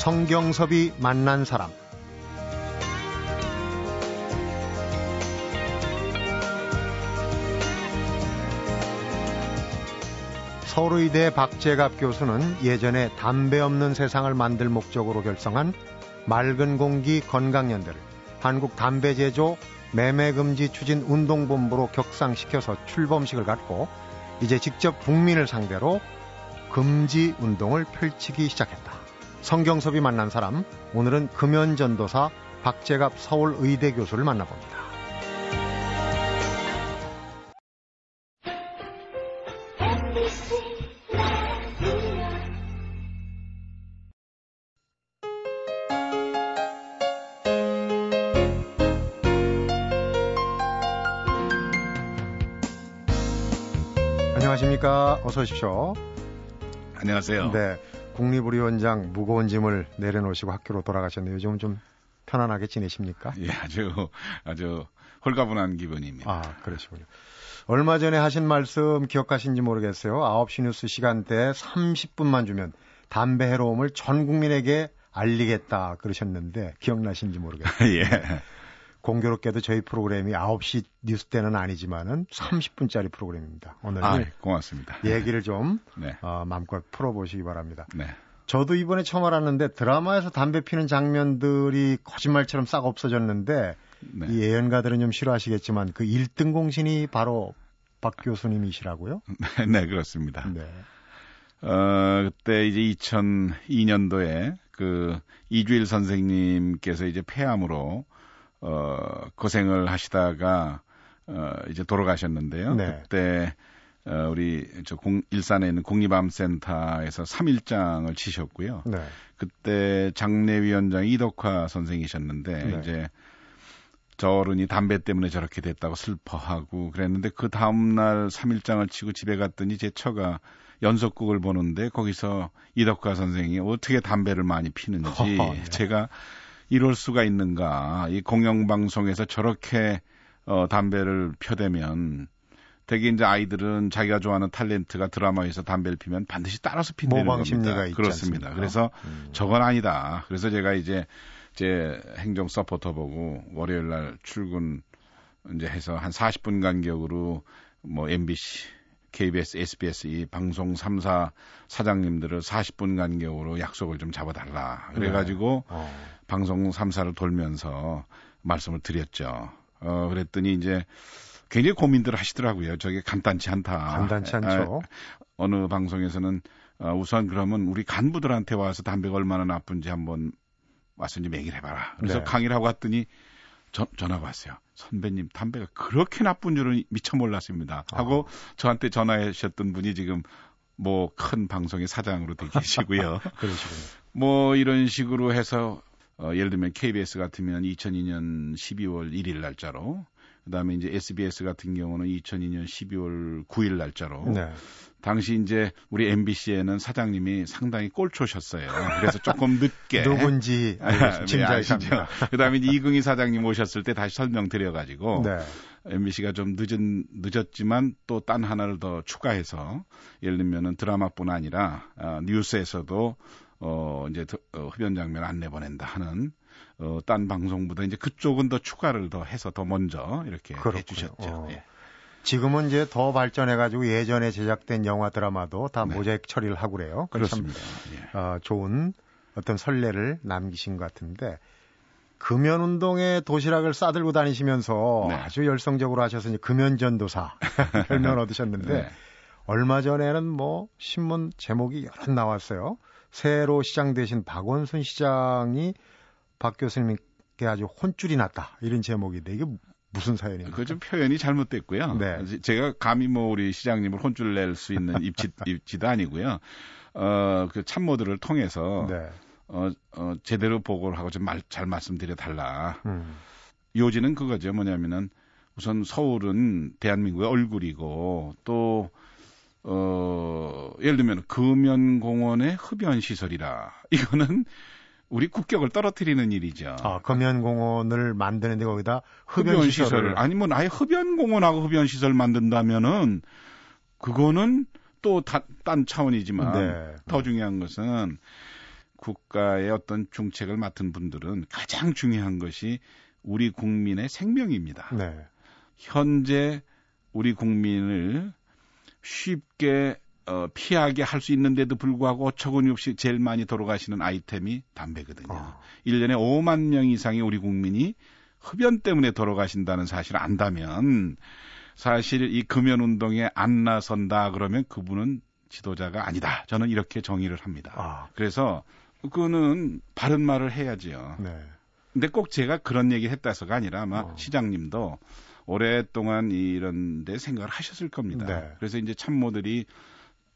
성경섭이 만난 사람 서울의대 박재갑 교수는 예전에 담배 없는 세상을 만들 목적으로 결성한 맑은 공기 건강연대를 한국 담배 제조 매매 금지 추진 운동본부로 격상시켜서 출범식을 갖고 이제 직접 국민을 상대로 금지 운동을 펼치기 시작했다. 성경섭이 만난 사람, 오늘은 금연전도사 박재갑 서울의대 교수를 만나봅니다. 안녕하십니까. 어서 오십시오. 안녕하세요. 네. 국립의료원장 무거운 짐을 내려놓으시고 학교로 돌아가셨네요. 요즘 좀 편안하게 지내십니까? 예, 아주, 아주 홀가분한 기분입니다. 아, 그러시군요. 얼마 전에 하신 말씀 기억하신지 모르겠어요. 9시 뉴스 시간대 30분만 주면 담배 해로움을 전 국민에게 알리겠다 그러셨는데 기억나신지 모르겠어요. 예. 공교롭게도 저희 프로그램이 9시 뉴스 때는 아니지만은 30분짜리 프로그램입니다. 오늘 아, 고맙습니다. 얘기를 좀 네. 어, 마음껏 풀어보시기 바랍니다. 네. 저도 이번에 처음 알았는데 드라마에서 담배 피는 장면들이 거짓말처럼 싹 없어졌는데 네. 이 예언가들은 좀 싫어하시겠지만 그 1등 공신이 바로 박 교수님이시라고요? 네, 그렇습니다. 네. 어, 그때 이제 2002년도에 그 이주일 선생님께서 이제 폐암으로 어, 고생을 하시다가 어, 이제 돌아가셨는데요. 네. 그때 어, 우리 저 공, 일산에 있는 국립암센터에서 3일장을 치셨고요. 네. 그때 장례위원장 이덕화 선생이셨는데 네. 이제 저 어른이 담배 때문에 저렇게 됐다고 슬퍼하고 그랬는데 그 다음날 3일장을 치고 집에 갔더니 제 처가 연속극을 보는데 거기서 이덕화 선생이 어떻게 담배를 많이 피는지 허허, 네. 제가 이럴 수가 있는가 이 공영방송에서 저렇게 어, 담배를 펴대면 되게 이제 아이들은 자기가 좋아하는 탤런트가 드라마에서 담배를 피면 반드시 따라서 핀다는 겁니다. 그렇습니다. 그래서 음. 저건 아니다. 그래서 제가 이제 제 행정 서포터 보고 월요일 날 출근 이제 해서 한 40분 간격으로 뭐 MBC, KBS, SBS 이 방송 3사 사장님들을 40분 간격으로 약속을 좀 잡아달라. 그래가지고 어. 방송 3사를 돌면서 말씀을 드렸죠. 어, 그랬더니 이제 굉장히 고민들 하시더라고요. 저게 간단치 않다. 간단치 않죠. 아, 어느 방송에서는 어, 우선 그러면 우리 간부들한테 와서 담배가 얼마나 나쁜지 한번 와서 좀 얘기를 해봐라. 그래서 네. 강의를 하고 왔더니 전, 전화가 왔어요. 선배님, 담배가 그렇게 나쁜 줄은 미처 몰랐습니다. 하고 저한테 전화하셨던 분이 지금 뭐 큰 방송의 사장으로 돼 계시고요. 그러시군요. 뭐 이런 식으로 해서 어, 예를 들면 KBS 같으면 2002년 12월 1일 날짜로 그다음에 이제 SBS 같은 경우는 2002년 12월 9일 날짜로 네. 당시 이제 우리 MBC에는 사장님이 상당히 꼴초셨어요. 그래서 조금 늦게 누군지 네, 아시죠? 짐작이십니다. 그다음에 이제 이근희 사장님 오셨을 때 다시 설명드려 가지고 네. MBC가 좀 늦은 늦었지만 또 딴 하나를 더 추가해서 예를 들면은 드라마뿐 아니라 어, 뉴스에서도 어 이제 더- 어, 흡연 장면 안 내보낸다 하는 어, 딴 방송보다 이제 그쪽은 더 추가를 더 해서 더 먼저 이렇게 그렇군요. 해주셨죠. 어. 예. 지금은 이제 더 발전해가지고 예전에 제작된 영화 드라마도 다 네. 모자이크 처리를 하고 그래요. 그건 참, 그렇습니다. 예. 어, 좋은 어떤 선례를 남기신 것 같은데 금연 운동에 도시락을 싸들고 다니시면서 네. 아주 열성적으로 하셔서 이제 금연 전도사 별명을 얻으셨는데 네. 얼마 전에는 뭐 신문 제목이 여러 나왔어요. 새로 시장되신 박원순 시장이 박 교수님께 아주 혼쭐이 났다 이런 제목인데 이게 무슨 사연입니까? 그좀 표현이 잘못됐고요. 네. 제- 제가 감히 뭐 우리 시장님을 혼쭐 낼 수 있는 입지, 입지도 아니고요. 어, 그 참모들을 통해서 네. 어, 어, 제대로 보고를 하고 좀잘 말씀드려 달라. 음. 요지는 그거죠. 뭐냐면은 우선 서울은 대한민국의 얼굴이고 또 어, 예를 들면 금연공원의 흡연 시설이라 이거는 우리 국격을 떨어뜨리는 일이죠. 아, 금연공원을 만드는데 거기다 흡연, 흡연 시설을 시설을 아니면 아예 흡연 공원하고 흡연 시설 만든다면은 그거는 또 다- 딴 차원이지만 네. 더 중요한 것은 국가의 어떤 중책을 맡은 분들은 가장 중요한 것이 우리 국민의 생명입니다. 네. 현재 우리 국민을 쉽게 어, 피하게 할 수 있는데도 불구하고 어처구니 없이 제일 많이 돌아가시는 아이템이 담배거든요. 어. 1년에 5만 명 이상의 우리 국민이 흡연 때문에 돌아가신다는 사실을 안다면 사실 이 금연 운동에 안 나선다 그러면 그분은 지도자가 아니다. 저는 이렇게 정의를 합니다. 아. 그래서 그거는 바른 말을 해야지요. 네. 근데 꼭 제가 그런 얘기 했다서가 아니라 아마 어. 시장님도 오랫동안 이런 데 생각을 하셨을 겁니다. 네. 그래서 이제 참모들이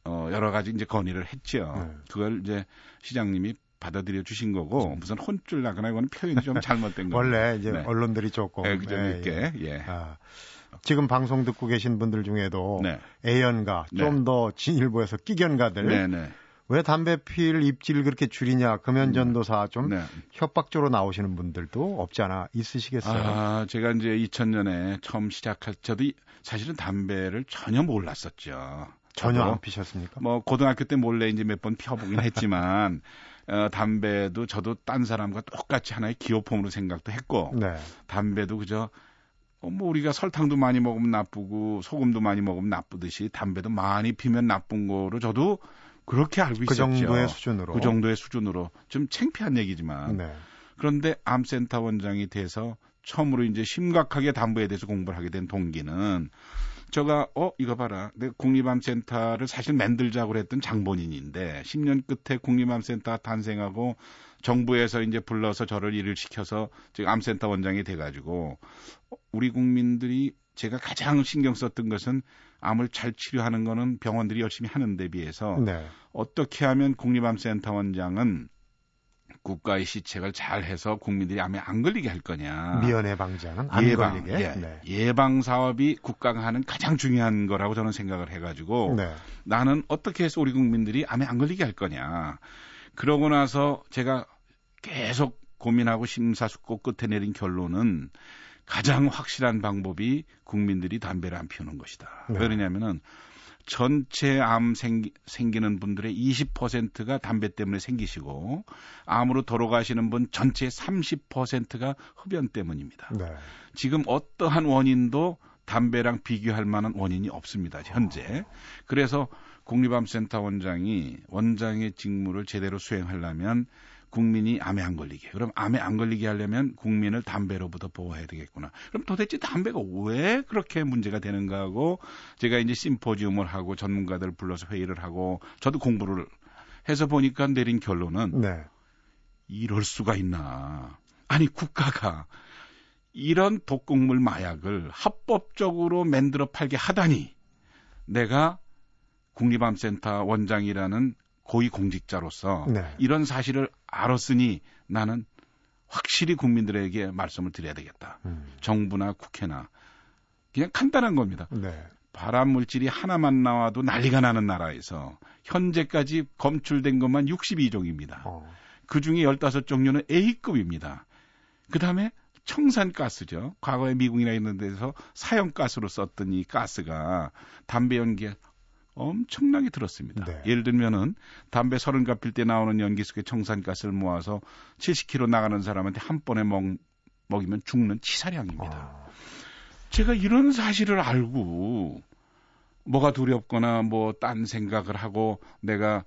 어 여러 가지 이제 건의를 했죠. 네. 그걸 이제 시장님이 받아들여 주신 거고 무슨 혼쭐 나거나 이거는 표현이 좀 잘못된 거예요. 원래 이제 네. 언론들이 조금 네, 좀 예, 이렇게 예. 예. 아, 지금 방송 듣고 계신 분들 중에도 네. 애연가 네. 좀더 진일보에서 끼견가들 네, 네. 왜 담배 피를 입지를 그렇게 줄이냐 금연전도사 좀 네. 협박적으로 나오시는 분들도 없지 않아 있으시겠어요? 아, 제가 이제 2000년에 처음 시작할 저도 사실은 담배를 전혀 몰랐었죠. 전혀 안 피셨습니까? 뭐 고등학교 때 몰래 이제 몇 번 피워보긴 했지만 어, 담배도 저도 딴 사람과 똑같이 하나의 기호품으로 생각도 했고 네. 담배도 그저 어, 뭐 우리가 설탕도 많이 먹으면 나쁘고 소금도 많이 먹으면 나쁘듯이 담배도 많이 피면 나쁜 거로 저도 그렇게 알고 그 있었죠. 그 정도의 수준으로. 그 정도의 수준으로 좀 창피한 얘기지만. 네. 그런데 암센터 원장이 돼서 처음으로 이제 심각하게 담배에 대해서 공부를 하게 된 동기는 제가 어 이거 봐라. 내 국립암센터를 사실 만들자고 했던 장본인인데 10년 끝에 국립암센터 탄생하고 정부에서 이제 불러서 저를 일을 시켜서 지금 암센터 원장이 돼가지고 우리 국민들이 제가 가장 신경 썼던 것은 암을 잘 치료하는 거는 병원들이 열심히 하는 데 비해서 네. 어떻게 하면 국립암센터 원장은 국가의 시책을 잘 해서 국민들이 암에 안 걸리게 할 거냐. 미연에 방지하는 안 예방, 걸리게. 예, 네. 예방 사업이 국가가 하는 가장 중요한 거라고 저는 생각을 해가지고 네. 나는 어떻게 해서 우리 국민들이 암에 안 걸리게 할 거냐. 그러고 나서 제가 계속 고민하고 심사숙고 끝에 내린 결론은 가장 확실한 방법이 국민들이 담배를 안 피우는 것이다. 네. 왜 그러냐면은 전체 암 생기, 생기는 분들의 20%가 담배 때문에 생기시고 암으로 돌아가시는 분 전체의 30%가 흡연 때문입니다. 네. 지금 어떠한 원인도 담배랑 비교할 만한 원인이 없습니다. 현재. 그래서 국립암센터 원장이 원장의 직무를 제대로 수행하려면 국민이 암에 안 걸리게. 그럼 암에 안 걸리게 하려면 국민을 담배로부터 보호해야 되겠구나. 그럼 도대체 담배가 왜 그렇게 문제가 되는가 하고 제가 이제 심포지움을 하고 전문가들 불러서 회의를 하고 저도 공부를 해서 보니까 내린 결론은 네. 이럴 수가 있나. 아니 국가가 이런 독극물 마약을 합법적으로 만들어 팔게 하다니 내가 국립암센터 원장이라는 고위 공직자로서 네. 이런 사실을 알았으니 나는 확실히 국민들에게 말씀을 드려야 되겠다. 음. 정부나 국회나 그냥 간단한 겁니다. 네. 발암 물질이 하나만 나와도 난리가 나는 나라에서 현재까지 검출된 것만 62종입니다. 어. 그 중에 15종류는 A급입니다. 그 다음에 청산가스죠. 과거에 미국이나 있는 데서 사형가스로 썼던 이 가스가 담배 연기에 엄청나게 들었습니다. 네. 예를 들면은 담배 서른 갑필 때 나오는 연기 속에 청산가스를 모아서 70km 나가는 사람한테 한 번에 먹, 먹이면 죽는 치사량입니다. 아. 제가 이런 사실을 알고 뭐가 두렵거나 뭐 딴 생각을 하고 내가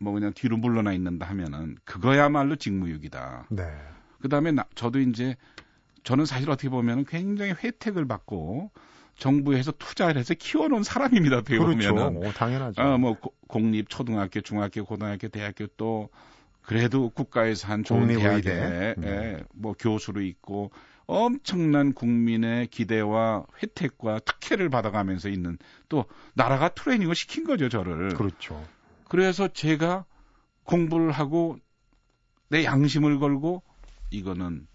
뭐 그냥 뒤로 물러나 있는다 하면은 그거야말로 직무유기다. 네. 그다음에 나, 저도 이제 저는 사실 어떻게 보면은 굉장히 혜택을 받고 정부에서 투자를 해서 키워놓은 사람입니다. 어떻게 그렇죠. 보면은. 오, 당연하죠. 어, 뭐 공립 초등학교, 중학교, 고등학교, 대학교 또 그래도 국가에서 한 좋은 대학에 네. 예, 뭐 교수로 있고 엄청난 국민의 기대와 혜택과 특혜를 받아가면서 있는 또 나라가 트레이닝을 시킨 거죠 저를. 그렇죠. 그래서 제가 공부를 하고 내 양심을 걸고 이거는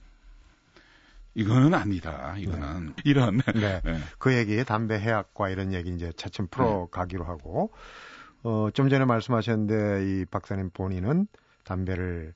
이거는 아니다. 이거는 네. 이런 네. 네. 그 얘기 담배 해약과 이런 얘기 이제 차츰 풀어 가기로 하고 어, 좀 전에 말씀하셨는데 이 박사님 본인은 담배를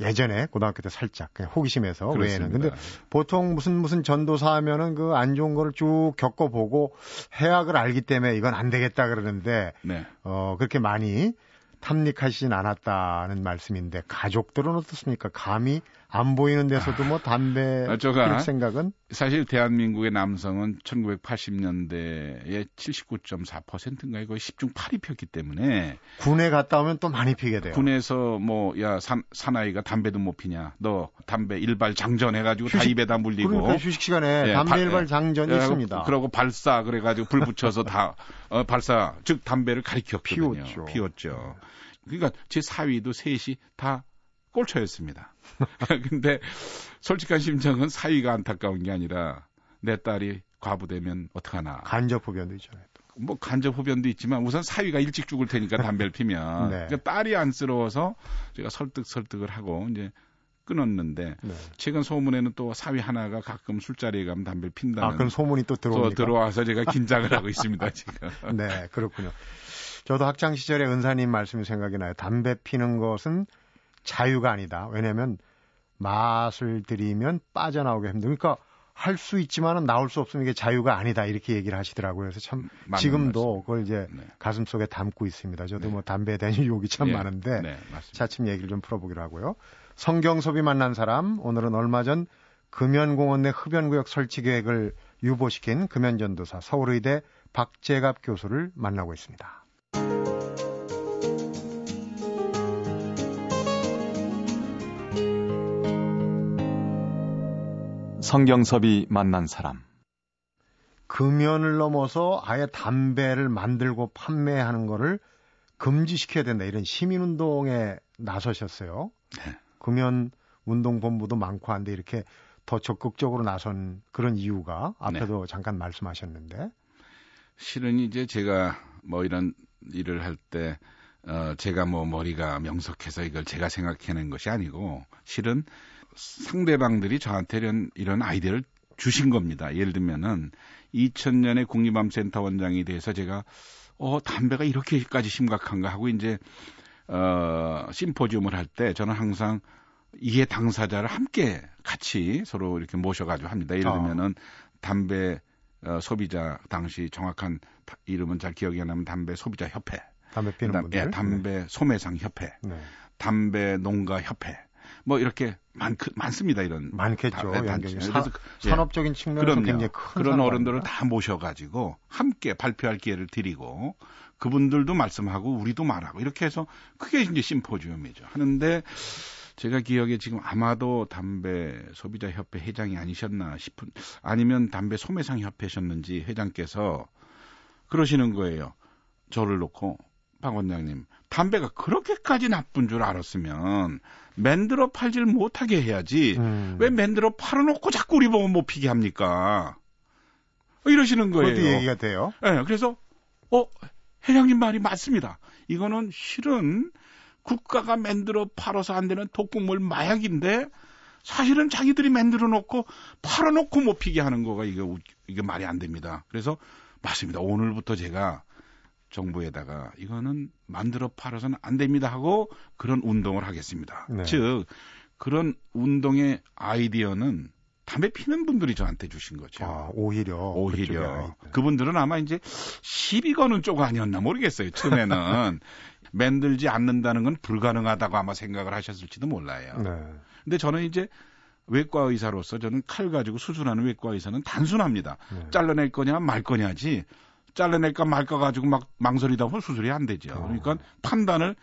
예전에 고등학교 때 살짝 그냥 호기심에서 그렇습니다. 외에는 근데 보통 무슨 무슨 전도사 하면은 그 안 좋은 거를 쭉 겪어보고 해약을 알기 때문에 이건 안 되겠다 그러는데 네. 어 그렇게 많이 탐닉하시진 않았다는 말씀인데 가족들은 어떻습니까? 감히 안 보이는 데서도 뭐 담배 아, 피울 생각은 사실 대한민국의 남성은 1980년대에 79.4%인가 거의 10중 8이 폈기 때문에 군에 갔다 오면 또 많이 피게 돼요. 군에서 뭐 야 사나이가 담배도 못 피냐? 너 담배 일발 장전 해 가지고 다 입에다 물리고 그러니까 휴식 시간에 예, 담배 발, 일발 장전이 예, 있습니다. 그러고 발사 그래 가지고 불 붙여서 다 어, 발사 즉 담배를 가리켰거든요. 피웠죠. 피웠죠. 그러니까 제 사위도 셋이 다 꼴초였습니다. 근데 솔직한 심정은 사위가 안타까운 게 아니라 내 딸이 과부되면 어떡하나. 간접 흡연도 있잖아요. 뭐 간접 흡연도 있지만 우선 사위가 일찍 죽을 테니까 담배를 피면 네. 그러니까 딸이 안쓰러워서 제가 설득 설득을 하고 이제 끊었는데 네. 최근 소문에는 또 사위 하나가 가끔 술자리에 가면 담배를 핀다는 아, 그럼 소문이 또 들어오니까 또 들어와서 제가 긴장을 하고 있습니다 지금. 네, 그렇군요. 저도 학창 시절에 은사님 말씀이 생각이 나요. 담배 피는 것은 자유가 아니다. 왜냐하면 맛을 들이면 빠져나오기 힘들. 그러니까 할 수 있지만은 나올 수 없으면 이게 자유가 아니다 이렇게 얘기를 하시더라고요. 그래서 참 지금도 말씀. 그걸 이제 네. 가슴 속에 담고 있습니다. 저도 네. 뭐 담배에 대한 유혹이 참 네. 많은데 네, 차츰 얘기를 좀 풀어보기로 하고요. 성경섭이 만난 사람 오늘은 얼마 전 금연공원 내 흡연구역 설치 계획을 유보시킨 금연전도사 서울의대 박재갑 교수를 만나고 있습니다. 성경섭이 만난 사람. 금연을 넘어서 아예 담배를 만들고 판매하는 거를 금지시켜야 된다. 이런 시민운동에 나서셨어요. 네. 금연 운동본부도 많고 한데 이렇게 더 적극적으로 나선 그런 이유가 앞에도 네. 잠깐 말씀하셨는데. 실은 이제 제가 뭐 이런 일을 할 때, 어, 제가 뭐 머리가 명석해서 이걸 제가 생각해낸 것이 아니고, 실은 상대방들이 저한테 이런, 이런 아이디어를 주신 겁니다. 예를 들면은 2000년에 국립암센터 원장이 돼서 제가 어 담배가 이렇게까지 심각한가 하고 이제 어 심포지움을 할 때 저는 항상 이해 당사자를 함께 같이 서로 이렇게 모셔가지고 합니다. 예를 아. 들면은 담배 어, 소비자 당시 정확한 이름은 잘 기억이 안 나면 담배 소비자 협회, 담배 피는 분들, 예, 담배 네. 소매상 협회, 네. 담배 농가 협회, 뭐 이렇게 많 많습니다 이런 많겠죠. 다, 단, 사, 예. 산업적인 측면에서 굉장히 큰 그런 어른들을 다 모셔가지고 함께 발표할 기회를 드리고 그분들도 말씀하고 우리도 말하고 이렇게 해서 크게 이제 심포지움이죠. 하는데 제가 기억에 지금 아마도 담배 소비자 협회 회장이 아니셨나 싶은 아니면 담배 소매상 협회셨는지 회장께서 그러시는 거예요. 저를 놓고 박 원장님 담배가 그렇게까지 나쁜 줄 알았으면 맨들어 팔질 못하게 해야지 음. 왜 맨들어 팔아놓고 자꾸 우리 보면 못 피게 합니까? 이러시는 거예요. 그것도 얘기가 돼요. 네, 그래서 어 회장님 말이 맞습니다. 이거는 실은 국가가 만들어 팔아서 안 되는 독극물 마약인데 사실은 자기들이 만들어 놓고 팔아 놓고 못 피게 하는 거가 이게 이게 말이 안 됩니다. 그래서 맞습니다. 오늘부터 제가 정부에다가 이거는 만들어 팔아서는 안 됩니다 하고 그런 운동을 하겠습니다. 네. 즉 그런 운동의 아이디어는 담배 피는 분들이 저한테 주신 거죠. 아, 오히려. 오히려. 그분들은 아마 이제 시비 거는 쪽 아니었나 모르겠어요. 처음에는. 만들지 않는다는 건 불가능하다고 아마 생각을 하셨을지도 몰라요. 네. 근데 저는 이제 외과 의사로서 저는 칼 가지고 수술하는 외과 의사는 단순합니다. 네. 잘라낼 거냐 말 거냐지 잘라낼까 말까 가지고 막 망설이다 보면 수술이 안 되죠. 어. 그러니까 판단을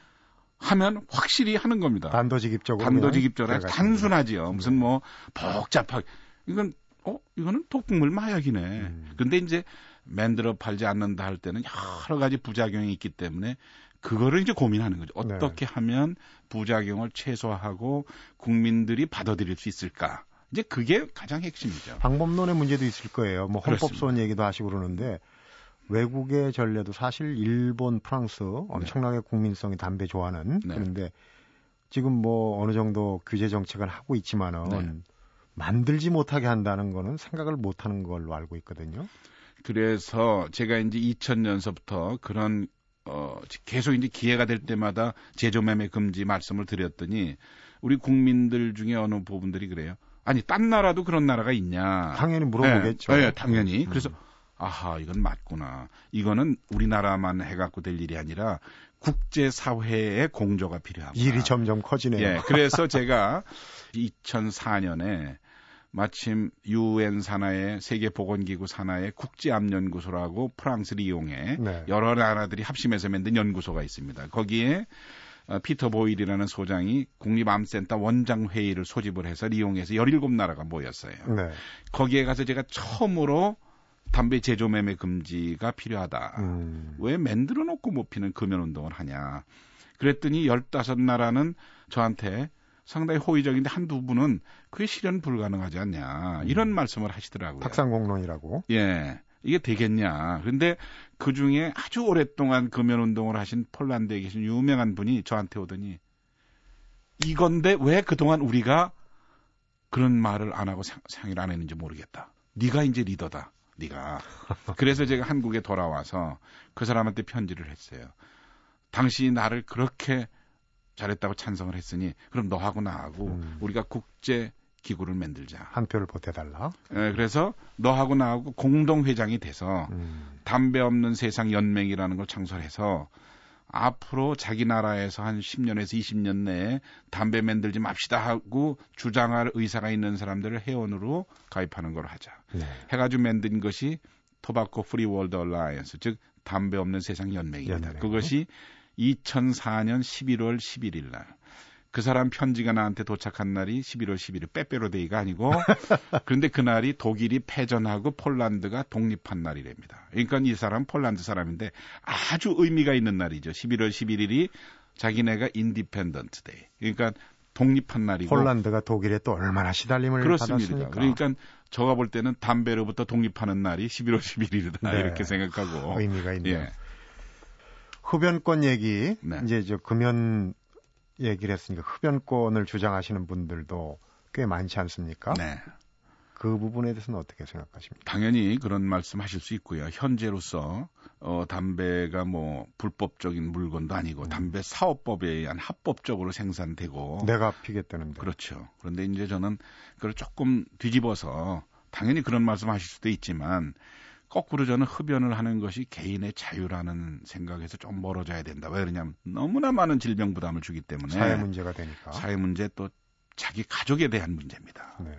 하면 확실히 하는 겁니다. 단도직입적으로. 단도직입적으로 단순하지요. 무슨 네. 뭐 복잡하게 이건 어 이거는 독극물 마약이네. 음. 근데 이제 만들어 팔지 않는다 할 때는 여러 가지 부작용이 있기 때문에 그거를 이제 고민하는 거죠. 어떻게 네. 하면 부작용을 최소화하고 국민들이 받아들일 수 있을까? 이제 그게 가장 핵심이죠. 방법론의 문제도 있을 거예요. 뭐 헌법소원 얘기도 하시고 그러는데 외국의 전례도 사실 일본, 프랑스 엄청나게 네. 국민성이 담배 좋아하는 네. 그런데 지금 뭐 어느 정도 규제 정책을 하고 있지만은 네. 만들지 못하게 한다는 거는 생각을 못 하는 걸로 알고 있거든요. 그래서 제가 이제 2000년서부터 그런 어 계속 이제 기회가 될 때마다 제조 매매 금지 말씀을 드렸더니 우리 국민들 중에 어느 부분들이 그래요. 아니 딴 나라도 그런 나라가 있냐? 당연히 물어보겠죠. 네, 네 당연히. 음. 그래서 아하 이건 맞구나. 이거는 우리나라만 해갖고 될 일이 아니라 국제 사회의 공조가 필요하다. 일이 점점 커지네요. 예, 그래서 제가 2004년에 마침 유엔 산하의 세계 보건기구 산하의 국제암연구소라고 프랑스를 이용해 네. 여러 나라들이 합심해서 만든 연구소가 있습니다. 거기에 어, 피터 보일이라는 소장이 국립암센터 원장 회의를 소집을 해서 이용해서 17나라가 모였어요. 네. 거기에 가서 제가 처음으로 담배 제조 매매 금지가 필요하다. 음. 왜 만들어 놓고 못 피는 금연 운동을 하냐. 그랬더니 15나라는 저한테 상당히 호의적인데 한두 분은 그게 실현 불가능하지 않냐. 이런 말씀을 하시더라고요. 탁상공론이라고. 예. 이게 되겠냐. 그런데 그 중에 아주 오랫동안 금연 운동을 하신 폴란드에 계신 유명한 분이 저한테 오더니 이건데 왜 그동안 우리가 그런 말을 안 하고 상, 상의를 안 했는지 모르겠다. 네가 이제 리더다. 네가. 그래서 제가 한국에 돌아와서 그 사람한테 편지를 했어요. 당신이 나를 그렇게 잘했다고 찬성을 했으니 그럼 너하고 나하고 음. 우리가 국제 기구를 만들자. 한 표를 보태달라. 예, 그래서 너하고 나하고 공동 회장이 돼서 음. 담배 없는 세상 연맹이라는 걸 창설해서 앞으로 자기 나라에서 한 10년에서 20년 내에 담배 만들지 맙시다 하고 주장할 의사가 있는 사람들을 회원으로 가입하는 걸 하자. 네. 해가지고 만든 것이 Tobacco Free World Alliance 즉 담배 없는 세상 연맹입니다. 연맹. 그것이 2004년 11월 11일 날. 그 사람 편지가 나한테 도착한 날이 11월 11일 빼빼로데이가 아니고 그런데 그날이 독일이 패전하고 폴란드가 독립한 날이랍니다. 그러니까 이 사람 폴란드 사람인데 아주 의미가 있는 날이죠. 11월 11일이 자기네가 Independent Day. 그러니까 독립한 날이고 폴란드가 독일에 또 얼마나 시달림을 그렇습니다. 받았습니까? 그러니까 저가 볼 때는 담배로부터 독립하는 날이 11월 11일이다 네. 이렇게 생각하고 의미가 있네요. 예. 흡연권 얘기 네. 이제 저 금연 얘기를 했으니까 흡연권을 주장하시는 분들도 꽤 많지 않습니까? 네. 그 부분에 대해서는 어떻게 생각하십니까? 당연히 그런 말씀 하실 수 있고요. 현재로서 어 담배가 뭐 불법적인 물건도 아니고 음. 담배 사업법에 의한 합법적으로 생산되고 내가 피겠다는데. 그렇죠. 그런데 이제 저는 그걸 조금 뒤집어서 당연히 그런 말씀 하실 수도 있지만 거꾸로 저는 흡연을 하는 것이 개인의 자유라는 생각에서 좀 멀어져야 된다. 왜 그러냐면 너무나 많은 질병 부담을 주기 때문에 사회 문제가 되니까. 사회 문제 또 자기 가족에 대한 문제입니다. 네.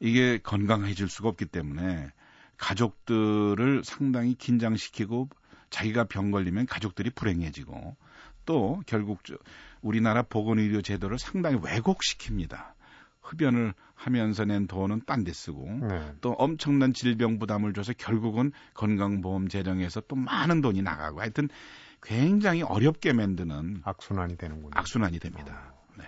이게 건강해질 수가 없기 때문에 가족들을 상당히 긴장시키고 자기가 병 걸리면 가족들이 불행해지고 또 결국 저 우리나라 보건의료 제도를 상당히 왜곡시킵니다. 흡연을 하면서 낸 돈은 딴 데 쓰고 네. 또 엄청난 질병 부담을 줘서 결국은 건강보험 재정에서 또 많은 돈이 나가고 하여튼 굉장히 어렵게 만드는 악순환이 되는군요. 악순환이 됩니다. 네.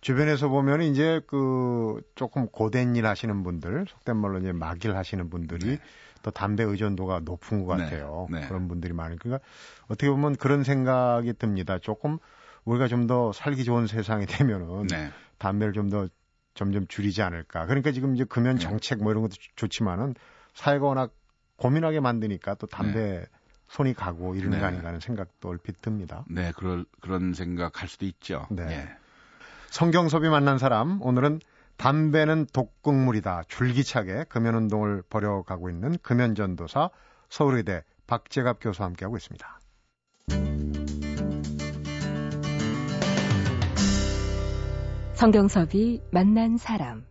주변에서 보면 이제 그 조금 고된 일 하시는 분들, 속된 말로 이제 막일 하시는 분들이 네. 또 담배 의존도가 높은 것 네. 같아요. 네. 그런 분들이 많으니까 그러니까 어떻게 보면 그런 생각이 듭니다. 조금 우리가 좀 더 살기 좋은 세상이 되면은 네. 담배를 좀 더 점점 줄이지 않을까. 그러니까 지금 이제 금연 네. 정책 뭐 이런 것도 좋- 좋지만은 사회가 워낙 고민하게 만드니까 또 담배 손이 가고 이러는 네. 거 아닌가 하는 생각도 얼핏 듭니다. 네, 그럴 그런 생각 할 수도 있죠. 네. 예. 성경섭이 만난 사람 오늘은 담배는 독극물이다 줄기차게 금연운동을 벌여가고 있는 금연전도사 서울의대 박재갑 교수와 함께하고 있습니다. 성경섭이 만난 사람.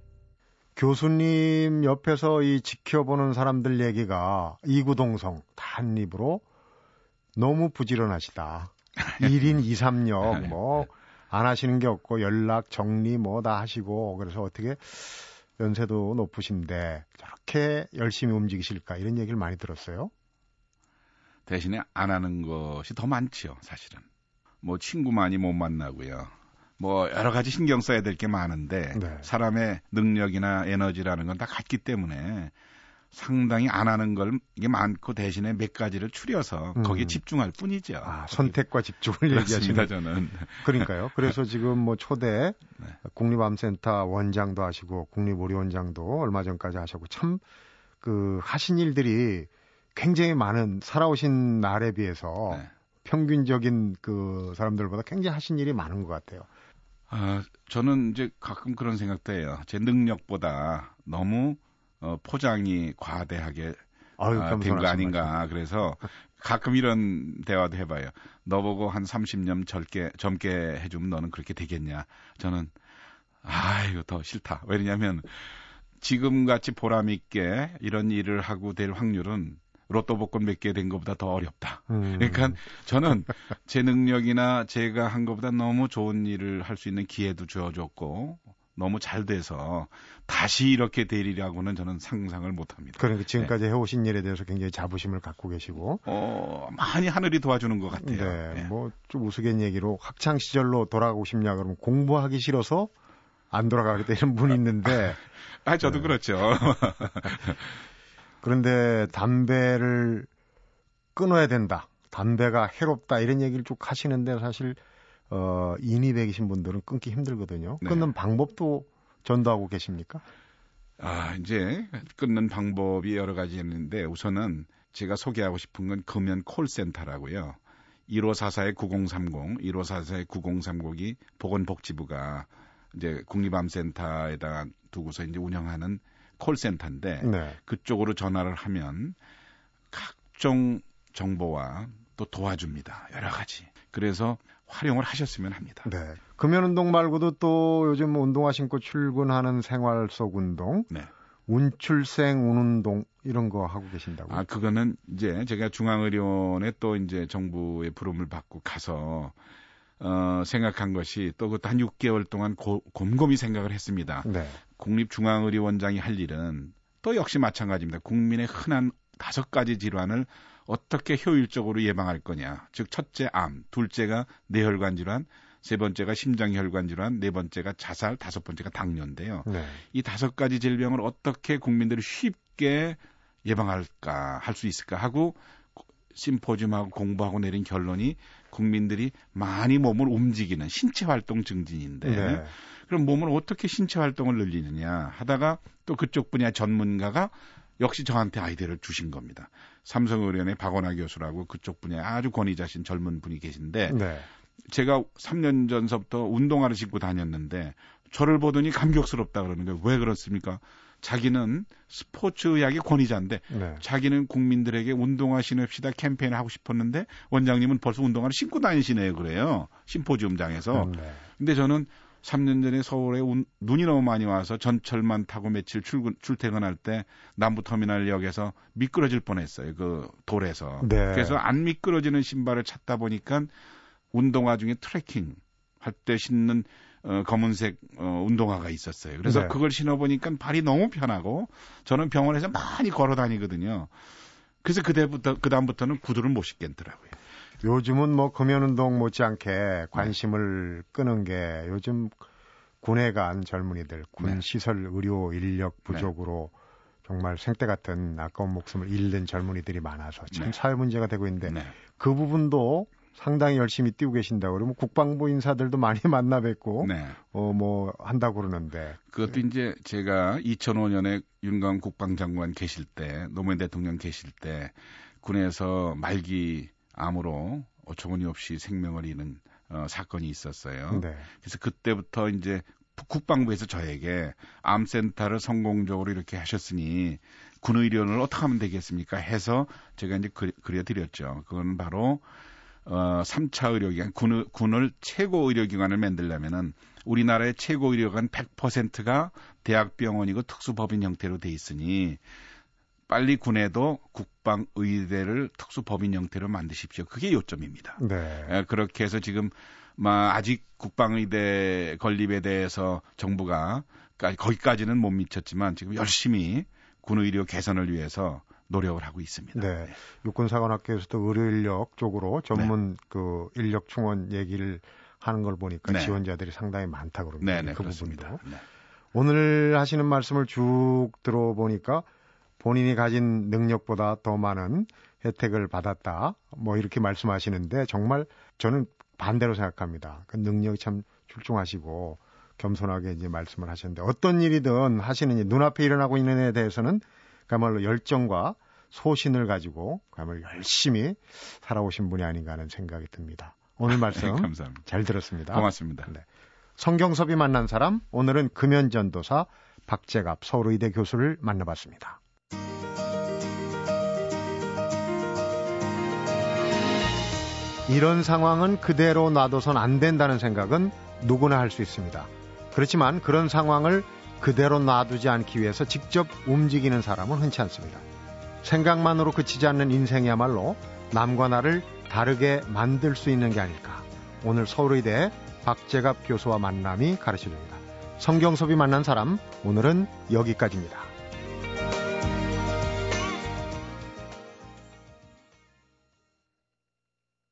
교수님 옆에서 이 지켜보는 사람들 얘기가 이구동성 단 입으로 너무 부지런하시다. 1인 2, 3역 뭐 안 하시는 게 없고 연락 정리 뭐 다 하시고 그래서 어떻게 연세도 높으신데 저렇게 열심히 움직이실까 이런 얘기를 많이 들었어요. 대신에 안 하는 것이 더 많지요, 사실은. 뭐 친구 많이 못 만나고요. 뭐 여러 가지 신경 써야 될 게 많은데 네. 사람의 능력이나 에너지라는 건 다 같기 때문에 상당히 안 하는 걸 이게 많고 대신에 몇 가지를 추려서 음. 거기에 집중할 뿐이죠. 아, 선택과 집중을 얘기하시는 저는. 그러니까요. 그래서 지금 뭐 초대 네. 국립암센터 원장도 하시고 국립의료원장도 얼마 전까지 하셨고 참 그 하신 일들이 굉장히 많은 살아오신 날에 비해서 네. 평균적인 그 사람들보다 굉장히 하신 일이 많은 것 같아요. 아, 저는 이제 가끔 그런 생각도 해요. 제 능력보다 너무 어, 포장이 과대하게 아, 된거 아닌가. 그래서 가끔 이런 대화도 해봐요. 너보고 한 30년 젊게, 젊게 해주면 너는 그렇게 되겠냐. 저는, 아, 이거 더 싫다. 왜냐면, 지금 같이 보람있게 이런 일을 하고 될 확률은 로또 복권 몇 개 된 것보다 더 어렵다. 음. 그러니까 저는 제 능력이나 제가 한 것보다 너무 좋은 일을 할 수 있는 기회도 주어졌고 너무 잘 돼서 다시 이렇게 되리라고는 저는 상상을 못 합니다. 그러니까 지금까지 네. 해오신 일에 대해서 굉장히 자부심을 갖고 계시고. 어, 많이 하늘이 도와주는 것 같아요. 네. 네. 뭐좀 우스갯 얘기로 학창 시절로 돌아가고 싶냐 그러면 공부하기 싫어서 안 돌아가게 되는 분이 있는데. 아, 저도 네. 그렇죠. 그런데 담배를 끊어야 된다. 담배가 해롭다. 이런 얘기를 쭉 하시는데 사실 어, 인이 백이신 분들은 끊기 힘들거든요. 네. 끊는 방법도 전도하고 계십니까? 아, 이제 끊는 방법이 여러 가지 있는데 우선은 제가 소개하고 싶은 건 금연 콜센터라고요. 1544-9030, 1544-9030이 보건복지부가 이제 국립암센터에다가 두고서 이제 운영하는 콜센터인데 네. 그쪽으로 전화를 하면 각종 정보와 또 도와줍니다. 여러 가지. 그래서 활용을 하셨으면 합니다. 네. 금연 운동 말고도 또 요즘 운동화 신고 출근하는 생활 속 운동, 네. 운출생 운운동 이런 거 하고 계신다고? 아 그거는 이제 제가 중앙의료원에 또 이제 정부의 부름을 받고 가서 어, 생각한 것이 또 그것도 한 6개월 동안 고, 곰곰이 생각을 했습니다. 네. 국립중앙의료원장이 할 일은 또 역시 마찬가지입니다. 국민의 흔한 다섯 가지 질환을 어떻게 효율적으로 예방할 거냐. 즉 첫째 암, 둘째가 뇌혈관 질환, 세 번째가 심장혈관 질환, 네 번째가 자살, 다섯 번째가 당뇨인데요. 네. 이 다섯 가지 질병을 어떻게 국민들이 쉽게 예방할까 할 수 있을까 하고 심포지움하고 공부하고 내린 결론이 국민들이 많이 몸을 움직이는 신체 활동 증진인데 네. 그럼 몸을 어떻게 신체 활동을 늘리느냐 하다가 또 그쪽 분야 전문가가 역시 저한테 아이디어를 주신 겁니다. 삼성의료원의 박원하 교수라고 그쪽 분야에 아주 권위자신 젊은 분이 계신데 네. 제가 3년 전서부터 운동화를 신고 다녔는데 저를 보더니 감격스럽다 그러는 거예요. 왜 그렇습니까? 자기는 스포츠 의학의 권위자인데 네. 자기는 국민들에게 운동화 신읍시다 캠페인을 하고 싶었는데 원장님은 벌써 운동화를 신고 다니시네요 그래요 심포지움장에서 음, 네. 근데 저는 3년 전에 서울에 운, 눈이 너무 많이 와서 전철만 타고 며칠 출근 출퇴근할 때 남부터미널역에서 미끄러질 뻔했어요 그 돌에서 네. 그래서 안 미끄러지는 신발을 찾다 보니까 운동화 중에 트레킹 할 때 신는 어, 검은색 어, 운동화가 있었어요. 그래서 네. 그걸 신어보니까 발이 너무 편하고 저는 병원에서 많이 걸어 다니거든요. 그래서 그때부터 그 다음부터는 구두를 못 신겠더라고요. 요즘은 뭐 금연 운동 못지않게 관심을 네. 끄는 게 요즘 군에 간 젊은이들 군 네. 시설 의료 인력 네. 부족으로 네. 정말 생때 같은 아까운 목숨을 잃는 젊은이들이 많아서 참 네. 사회 문제가 되고 있는데 네. 그 부분도 상당히 열심히 뛰고 계신다고 그러면 국방부 인사들도 많이 만나 뵙고 네. 어뭐 한다고 그러는데 그것도 이제 제가 2005년에 윤광 국방장관 계실 때 노무현 대통령 계실 때 군에서 말기 암으로 어처구니 없이 생명을 잃은 어, 사건이 있었어요. 네. 그래서 그때부터 이제 국방부에서 저에게 암센터를 성공적으로 이렇게 하셨으니 군의료원을 어떻게 하면 되겠습니까? 해서 제가 이제 그려 드렸죠. 그건 바로 어, 3차 의료기관, 군, 군을 최고 의료기관을 만들려면은 우리나라의 최고 의료기관 100%가 대학병원이고 특수법인 형태로 돼 있으니 빨리 군에도 국방의대를 특수법인 형태로 만드십시오. 그게 요점입니다. 네. 에, 그렇게 해서 지금 마, 아직 국방의대 건립에 대해서 정부가 거기까지는 못 미쳤지만 지금 열심히 군 의료 개선을 위해서 노력을 하고 있습니다. 네. 네. 육군사관학교에서도 의료 인력 쪽으로 전문 네. 그 인력 충원 얘기를 하는 걸 보니까 네. 지원자들이 상당히 많다 그럽니다. 네, 네, 그 그렇습니다. 부분도. 네. 오늘 하시는 말씀을 쭉 들어보니까 본인이 가진 능력보다 더 많은 혜택을 받았다. 뭐 이렇게 말씀하시는데 정말 저는 반대로 생각합니다. 그 능력이 참 출중하시고 겸손하게 이제 말씀을 하셨는데 어떤 일이든 하시는 일, 눈앞에 일어나고 있는 에 대해서는 그야말로 열정과 소신을 가지고 그야말로 열심히 살아오신 분이 아닌가 하는 생각이 듭니다. 오늘 말씀 감사합니다. 잘 들었습니다. 고맙습니다. 네. 성경섭이 만난 사람 오늘은 금연전도사 박재갑 서울의대 교수를 만나봤습니다. 이런 상황은 그대로 놔둬선 안 된다는 생각은 누구나 할 수 있습니다. 그렇지만 그런 상황을 그대로 놔두지 않기 위해서 직접 움직이는 사람은 흔치 않습니다. 생각만으로 그치지 않는 인생이야말로 남과 나를 다르게 만들 수 있는 게 아닐까. 오늘 서울의대 박재갑 교수와 만남이 가르쳐 줍니다. 성경섭이 만난 사람, 오늘은 여기까지입니다.